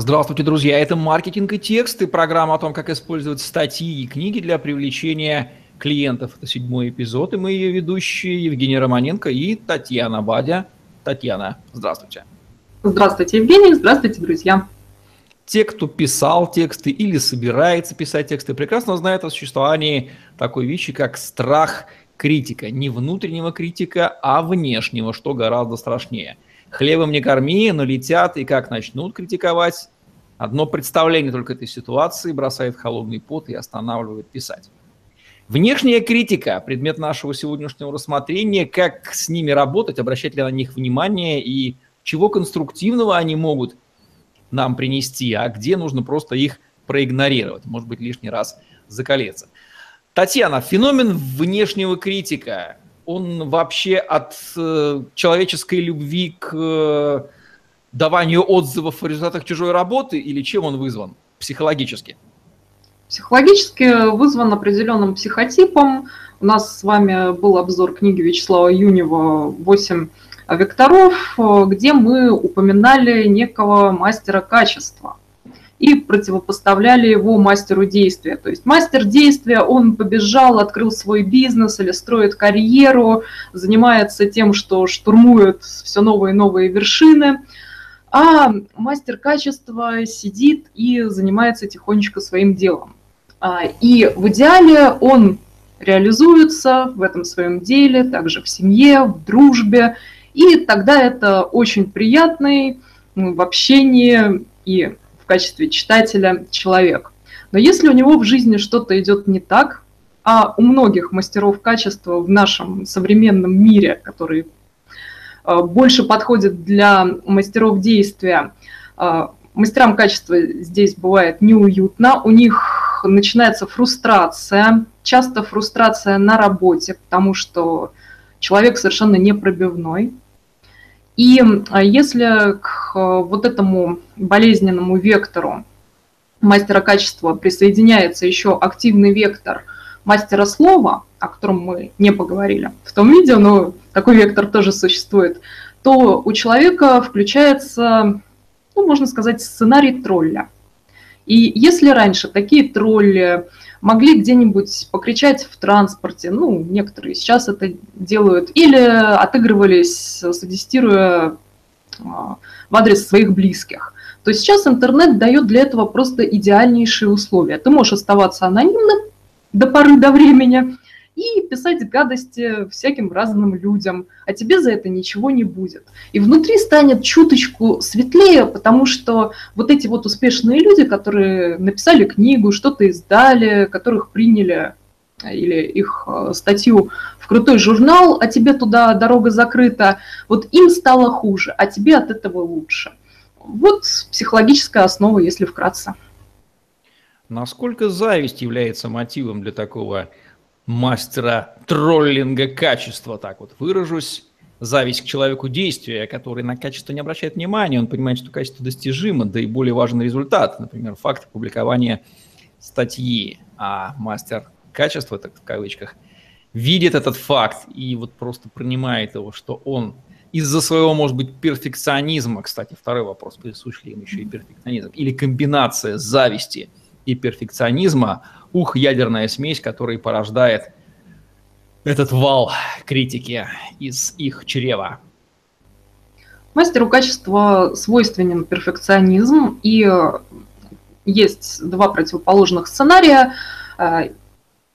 Здравствуйте, друзья! Это «Маркетинг и тексты», программа о том, как использовать статьи и книги для привлечения клиентов. Это седьмой эпизод, и мы ее ведущие Евгений Романенко и Татьяна Бадя. Татьяна, здравствуйте. Здравствуйте, Евгений, здравствуйте, друзья. Те, кто писал тексты или собирается писать тексты, прекрасно знают о существовании такой вещи, как страх критика. Не внутреннего критика, а внешнего, что гораздо страшнее – хлебом не корми, но летят, и как начнут критиковать, одно представление только этой ситуации бросает холодный пот и останавливает писать. Внешняя критика – предмет нашего сегодняшнего рассмотрения, как с ними работать, обращать ли на них внимание и чего конструктивного они могут нам принести, а где нужно просто их проигнорировать, может быть, лишний раз закалеться. Татьяна, феномен внешнего критика он вообще от э, человеческой любви к э, даванию отзывов о результатах чужой работы или чем он вызван психологически? Психологически вызван определенным психотипом. У нас с вами был обзор книги Вячеслава Юнева «8 векторов», где мы упоминали некого мастера качества – и противопоставляли его мастеру действия. То есть мастер действия, он побежал, открыл свой бизнес или строит карьеру, занимается тем, что штурмует все новые и новые вершины, а мастер качества сидит и занимается тихонечко своим делом. А, и в идеале он реализуется в этом своем деле, также в семье, в дружбе, и тогда это очень приятный в общении и качестве читателя человек. Но если у него в жизни что-то идет не так, а у многих мастеров качества в нашем современном мире, который э, больше подходит для мастеров действия, э, мастерам качества здесь бывает неуютно, у них начинается фрустрация, часто фрустрация на работе, потому что человек совершенно непробивной, и а, если к а, вот этому болезненному вектору мастера качества присоединяется еще активный вектор мастера слова, о котором мы не поговорили в том видео, но такой вектор тоже существует, то у человека включается, ну, можно сказать, сценарий тролля. И если раньше такие тролли могли где-нибудь покричать в транспорте, ну, некоторые сейчас это делают, или отыгрывались, садистируя а, в адрес своих близких, то сейчас интернет дает для этого просто идеальнейшие условия. Ты можешь оставаться анонимным до поры до времени, и писать гадости всяким разным людям, а тебе за это ничего не будет. И внутри станет чуточку светлее, потому что вот эти вот успешные люди, которые написали книгу, что-то издали, которых приняли или их э, статью в крутой журнал, а тебе туда дорога закрыта, вот им стало хуже, а тебе от этого лучше. Вот психологическая основа, если вкратце. Насколько зависть является мотивом для такого мастера троллинга качества, так вот выражусь, зависть к человеку действия, который на качество не обращает внимания, он понимает, что качество достижимо, да и более важен результат, например, факт публикования статьи, а мастер качества, так в кавычках, видит этот факт и вот просто принимает его, что он из-за своего, может быть, перфекционизма, кстати, второй вопрос, присущ ли им еще и перфекционизм, или комбинация зависти и перфекционизма – ух, ядерная смесь, которая порождает этот вал критики из их чрева. Мастеру качества свойственен перфекционизм, и есть два противоположных сценария.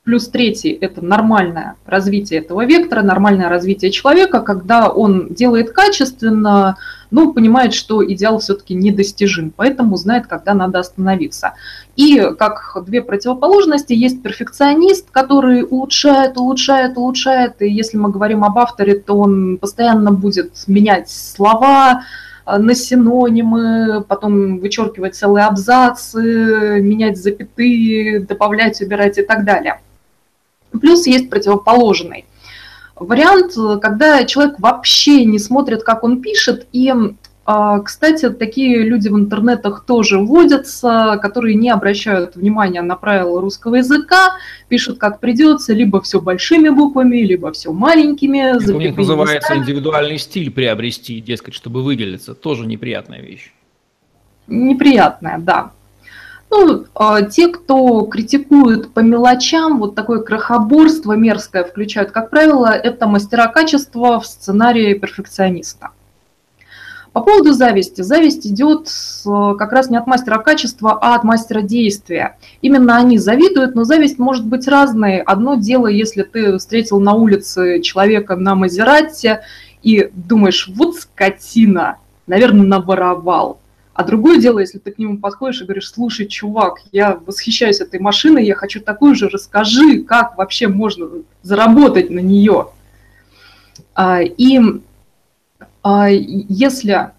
Плюс третий – это нормальное развитие этого вектора, нормальное развитие человека, когда он делает качественно, но понимает, что идеал все-таки недостижим, поэтому знает, когда надо остановиться. И как две противоположности есть перфекционист, который улучшает, улучшает, улучшает, и если мы говорим об авторе, то он постоянно будет менять слова, э, на синонимы, потом вычеркивать целые абзацы, менять запятые, добавлять, убирать и так далее. Плюс есть противоположный вариант, когда человек вообще не смотрит, как он пишет, и а, кстати, такие люди в интернетах тоже водятся, которые не обращают внимания на правила русского языка, пишут как придется, либо все большими буквами, либо все маленькими. Это у них называется местами. индивидуальный стиль приобрести, дескать, чтобы выделиться. Тоже неприятная вещь. неприятное, да. Ну, а, те, кто критикует по мелочам, вот такое крохоборство мерзкое включают, как правило, это мастера качества в сценарии перфекциониста. По поводу зависти. Зависть идет как раз не от мастера качества, а от мастера действия. Именно они завидуют, но зависть может быть разной. Одно дело, если ты встретил на улице человека на Мазерате и думаешь, вот скотина, наверное, наворовал. А другое дело, если ты к нему подходишь и говоришь, слушай, чувак, я восхищаюсь этой машиной, я хочу такую же, расскажи, как вообще можно заработать на нее. А, и а, если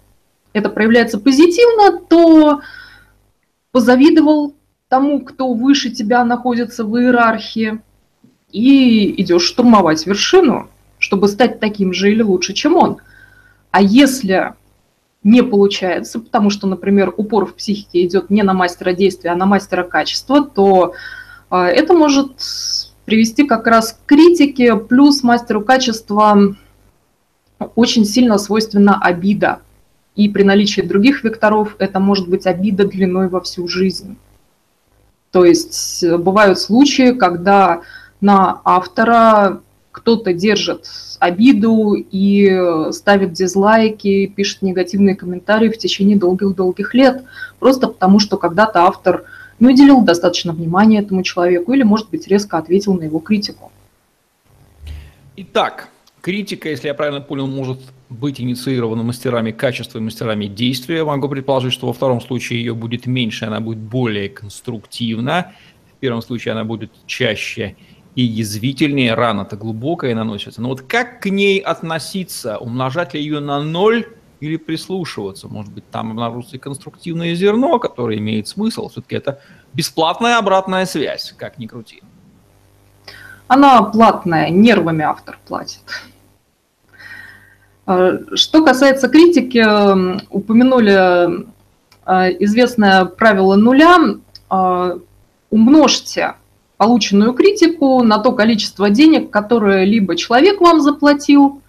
это проявляется позитивно, то позавидовал тому, кто выше тебя находится в иерархии, и идешь штурмовать вершину, чтобы стать таким же или лучше, чем он. А если не получается, потому что, например, упор в психике идет не на мастера действия, а на мастера качества, то а, это может привести как раз к критике, плюс мастеру качества очень сильно свойственна обида. И при наличии других векторов это может быть обида длиной во всю жизнь. То есть э, бывают случаи, когда на автора кто-то держит обиду и ставит дизлайки, пишет негативные комментарии в течение долгих-долгих лет, просто потому что когда-то автор не уделил достаточно внимания этому человеку или, может быть, резко ответил на его критику. Итак, критика, если я правильно понял, может быть инициирована мастерами качества и мастерами действия. Могу предположить, что во втором случае ее будет меньше, она будет более конструктивна. В первом случае она будет чаще и язвительнее, рана-то глубокая наносится. Но вот как к ней относиться? Умножать ли ее на ноль или прислушиваться? Может быть, там обнаружится и конструктивное зерно, которое имеет смысл. Все-таки это бесплатная обратная связь, как ни крути. Она платная, нервами автор платит. А, что касается критики, упомянули а, известное правило нуля. А, умножьте полученную критику на то количество денег, которое либо человек вам заплатил,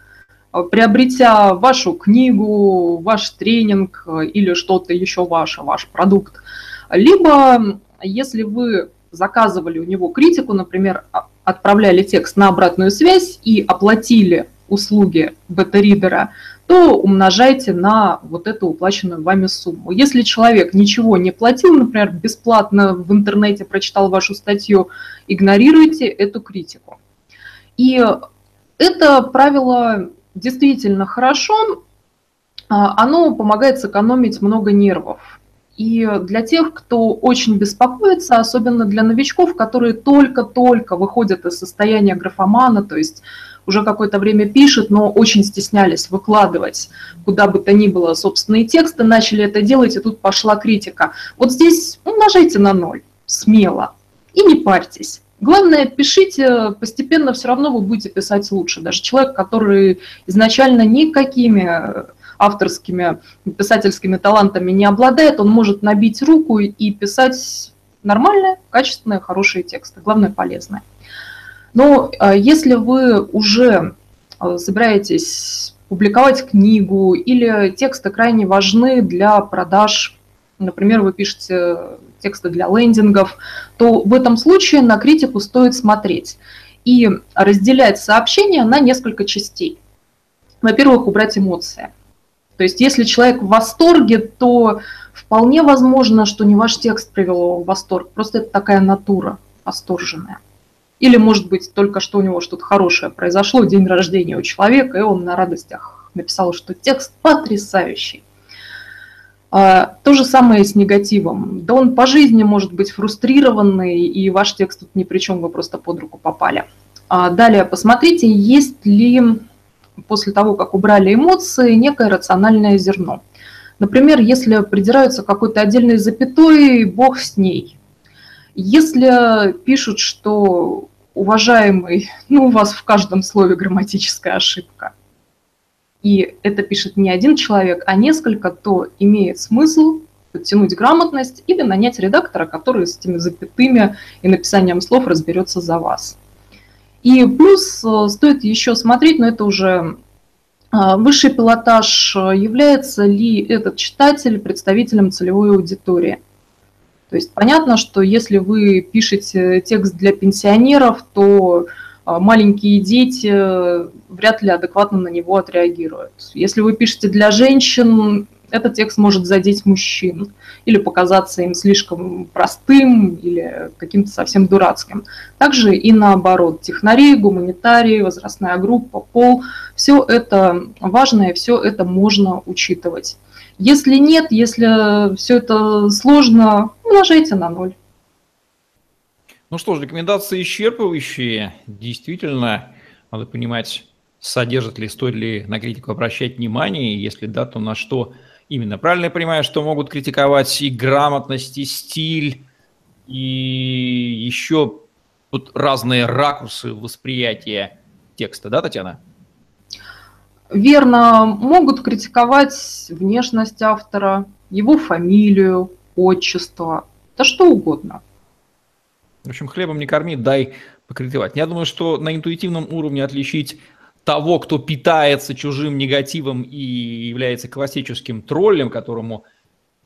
э, приобретя вашу книгу, ваш тренинг э, или что-то еще ваше, ваш продукт. Либо, если вы заказывали у него критику, например, а, отправляли текст на обратную связь и оплатили услуги бета-ридера, то умножайте на вот эту уплаченную вами сумму. Если человек ничего не платил, например, бесплатно в интернете прочитал вашу статью, игнорируйте эту критику. И это правило действительно хорошо, а, оно помогает сэкономить много нервов. И для тех, кто очень беспокоится, особенно для новичков, которые только-только выходят из состояния графомана, то есть уже какое-то время пишет, но очень стеснялись выкладывать куда бы то ни было собственные тексты, начали это делать, и тут пошла критика. Вот здесь умножайте на ноль, смело, и не парьтесь. Главное, пишите, постепенно все равно вы будете писать лучше. Даже человек, который изначально никакими авторскими писательскими талантами не обладает, он может набить руку и писать нормальные, качественные, хорошие тексты. Главное, полезные. Но а, если вы уже а, собираетесь публиковать книгу или тексты крайне важны для продаж, например, вы пишете тексты для лендингов, то в этом случае на критику стоит смотреть и разделять сообщения на несколько частей. Во-первых, убрать эмоции. То есть если человек в восторге, то вполне возможно, что не ваш текст привел его в восторг, просто это такая натура восторженная. Или, может быть, только что у него что-то хорошее произошло, день рождения у человека, и он на радостях написал, что текст потрясающий. А, то же самое с негативом. Да он по жизни может быть фрустрированный, и ваш текст тут ни при чем, вы просто под руку попали. А далее посмотрите, есть ли после того, как убрали эмоции, некое рациональное зерно. Например, если придираются какой-то отдельной запятой, бог с ней. Если пишут, что уважаемый, ну, у вас в каждом слове грамматическая ошибка, и это пишет не один человек, а несколько, то имеет смысл подтянуть грамотность или нанять редактора, который с этими запятыми и написанием слов разберется за вас. И плюс э, стоит еще смотреть, но это уже А, высший пилотаж, э, является ли этот читатель представителем целевой аудитории? То есть понятно, что если вы пишете текст для пенсионеров, то а, маленькие дети вряд ли адекватно на него отреагируют. Если вы пишете для женщин, этот текст может задеть мужчин или показаться им слишком простым или каким-то совсем дурацким. Также и наоборот, технари, гуманитарии, возрастная группа, пол, все это важно и все это можно учитывать. Если нет, если все это сложно, умножайте на ноль. Ну что ж, рекомендации исчерпывающие. Действительно, надо понимать, содержит ли, стоит ли на критику обращать внимание, если да, то на что Именно. Правильно я понимаю, что могут критиковать и грамотность, и стиль, и еще вот разные ракурсы восприятия текста, да, Татьяна? Верно. Могут критиковать внешность автора, его фамилию, отчество, да что угодно. В общем, хлебом не корми, дай покритиковать. Я думаю, что на интуитивном уровне отличить того, кто питается чужим негативом и является классическим троллем, которому,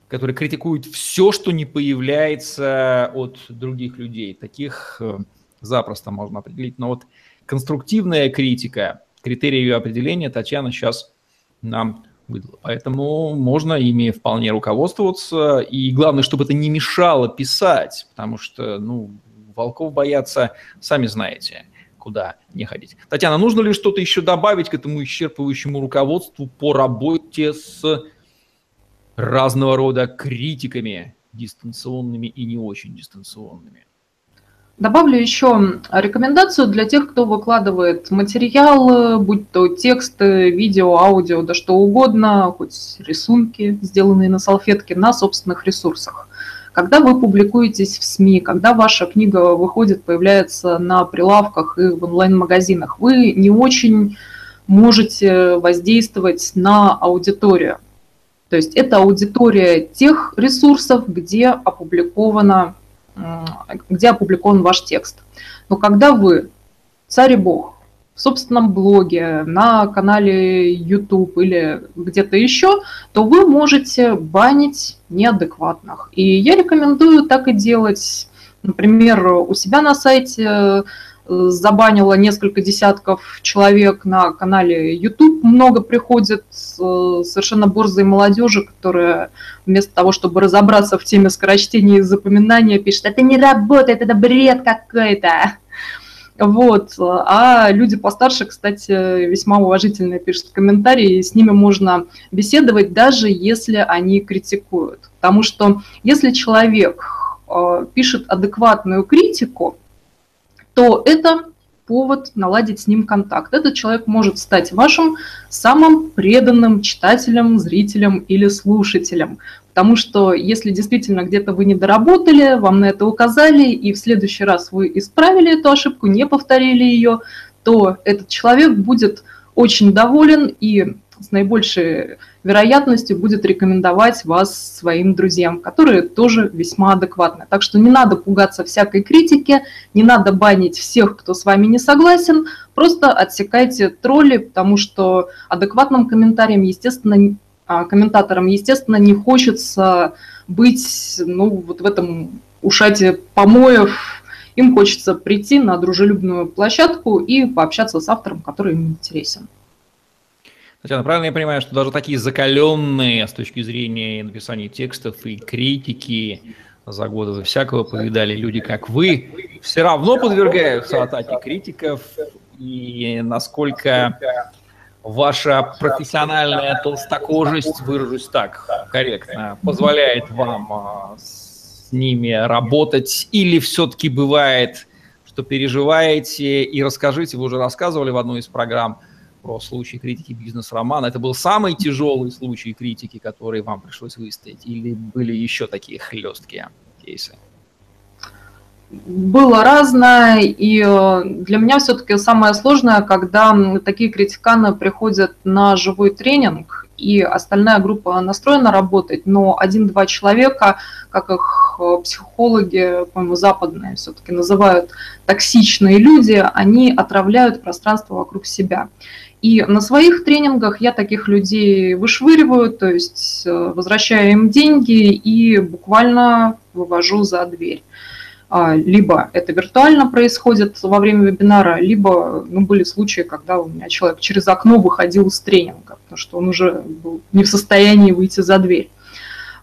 который критикует все, что не появляется от других людей. Таких э, запросто можно определить. Но вот конструктивная критика, критерии ее определения Татьяна сейчас нам выдала. Поэтому можно ими вполне руководствоваться. И главное, чтобы это не мешало писать, потому что, ну, волков боятся, сами знаете – куда не ходить. Татьяна, нужно ли что-то еще добавить к этому исчерпывающему руководству по работе с разного рода критиками, дистанционными и не очень дистанционными? Добавлю еще рекомендацию для тех, кто выкладывает материал, будь то тексты, видео, аудио, да что угодно, хоть рисунки, сделанные на салфетке, на собственных ресурсах. Когда вы публикуетесь в СМИ, когда ваша книга выходит, появляется на прилавках и в онлайн-магазинах, вы не очень можете воздействовать на аудиторию. То есть это аудитория тех ресурсов, где, опубликовано, где опубликован ваш текст. Но когда вы, царь и бог, в собственном блоге, на канале YouTube или где-то еще, то вы можете банить неадекватных. И я рекомендую так и делать. Например, у себя на сайте забанила несколько десятков человек на канале YouTube. Много приходит э, совершенно борзой молодежи, которая вместо того, чтобы разобраться в теме скорочтения и запоминания, пишет, это не работает, это бред какой-то. Вот. А люди постарше, кстати, весьма уважительно пишут комментарии, и с ними можно беседовать, даже если они критикуют. Потому что если человек э, пишет адекватную критику, то это повод наладить с ним контакт. Этот человек может стать вашим самым преданным читателем, зрителем или слушателем. Потому что если действительно где-то вы не доработали, вам на это указали, и в следующий раз вы исправили эту ошибку, не повторили ее, то этот человек будет очень доволен и с наибольшей вероятностью будет рекомендовать вас своим друзьям, которые тоже весьма адекватны. Так что не надо пугаться всякой критики, не надо банить всех, кто с вами не согласен, просто отсекайте тролли, потому что адекватным комментариям, естественно, а, комментаторам, естественно, не хочется быть ну, вот в этом ушате помоев. Им хочется прийти на дружелюбную площадку и пообщаться с автором, который им интересен. Татьяна, правильно я понимаю, что даже такие закаленные с точки зрения написания текстов и критики за годы за всякого повидали люди, как вы, все равно подвергаются атаке критиков, и насколько ваша профессиональная толстокожесть, выражусь так корректно, позволяет вам а, с ними работать? Или все-таки бывает, что переживаете и расскажите, вы уже рассказывали в одной из программ про случай критики бизнес-романа. Это был самый тяжелый случай критики, который вам пришлось выстоять? Или были еще такие хлесткие кейсы? было разное, и э, для меня все-таки самое сложное, когда такие критиканы приходят на живой тренинг, и остальная группа настроена работать, но один-два человека, как их э, психологи, по-моему, западные все-таки называют токсичные люди, они отравляют пространство вокруг себя. И на своих тренингах я таких людей вышвыриваю, то есть э, возвращаю им деньги и буквально вывожу за дверь. А, либо это виртуально происходит во время вебинара, либо ну, были случаи, когда у меня человек через окно выходил из тренинга, потому что он уже был не в состоянии выйти за дверь.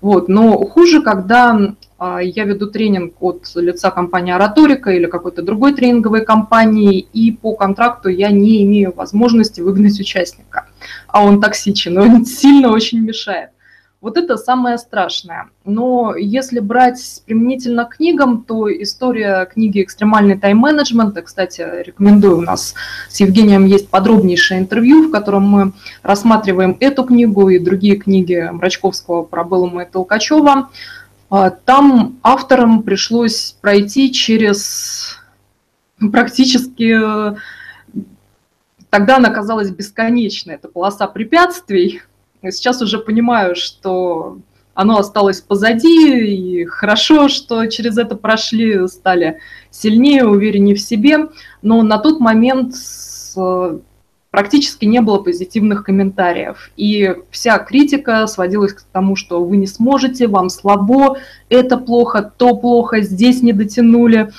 Вот. Но хуже, когда я веду тренинг от лица компании Ораторика или какой-то другой тренинговой компании, и по контракту я не имею возможности выгнать участника, а он токсичен, он сильно очень мешает. Вот это самое страшное. Но если брать применительно к книгам, то история книги «Экстремальный тайм-менеджмент», кстати, рекомендую, у нас с Евгением есть подробнейшее интервью, в котором мы рассматриваем эту книгу и другие книги Мрачковского, Пробылома и Толкачева. А, там авторам пришлось пройти через практически... Тогда она казалась бесконечной, это полоса препятствий, Сейчас уже понимаю, что оно осталось позади, и хорошо, что через это прошли, стали сильнее, увереннее в себе. Но на тот момент практически не было позитивных комментариев. И вся критика сводилась к тому, что вы не сможете, вам слабо, это плохо, то плохо, здесь не дотянули.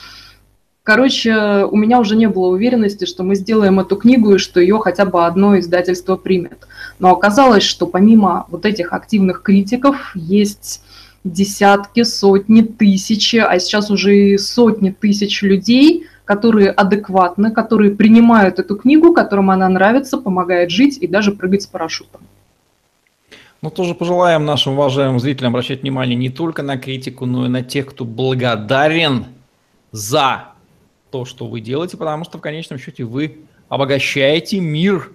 Короче, у меня уже не было уверенности, что мы сделаем эту книгу и что ее хотя бы одно издательство примет. Но оказалось, что помимо вот этих активных критиков есть десятки, сотни, тысячи, а сейчас уже и сотни тысяч людей, которые адекватны, которые принимают эту книгу, которым она нравится, помогает жить и даже прыгать с парашютом. Ну, тоже пожелаем нашим уважаемым зрителям обращать внимание не только на критику, но и на тех, кто благодарен за то, что вы делаете, потому что в конечном счете вы обогащаете мир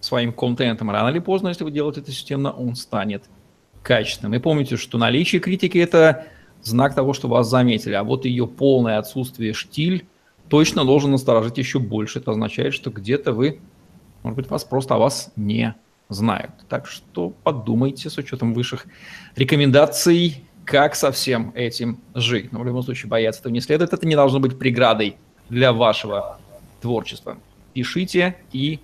своим контентом. Рано или поздно, если вы делаете это системно, он станет качественным. И помните, что наличие критики – это знак того, что вас заметили, а вот ее полное отсутствие штиль точно должен насторожить еще больше. Это означает, что где-то вы, может быть, вас просто о вас не знают. Так что подумайте с учетом высших рекомендаций, как со всем этим жить. Но в любом случае бояться этого не следует. Это не должно быть преградой для вашего творчества. Пишите и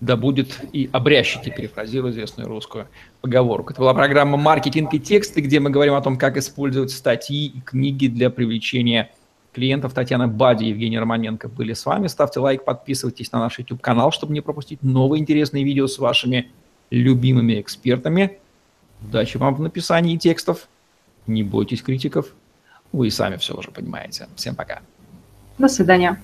да будет и обрящите, перефразирую известную русскую поговорку. Это была программа «Маркетинг и тексты», где мы говорим о том, как использовать статьи и книги для привлечения клиентов. Татьяна Бади и Евгений Романенко были с вами. Ставьте лайк, подписывайтесь на наш YouTube-канал, чтобы не пропустить новые интересные видео с вашими любимыми экспертами. Удачи вам в написании текстов. Не бойтесь критиков. Вы и сами все уже понимаете. Всем пока. До свидания.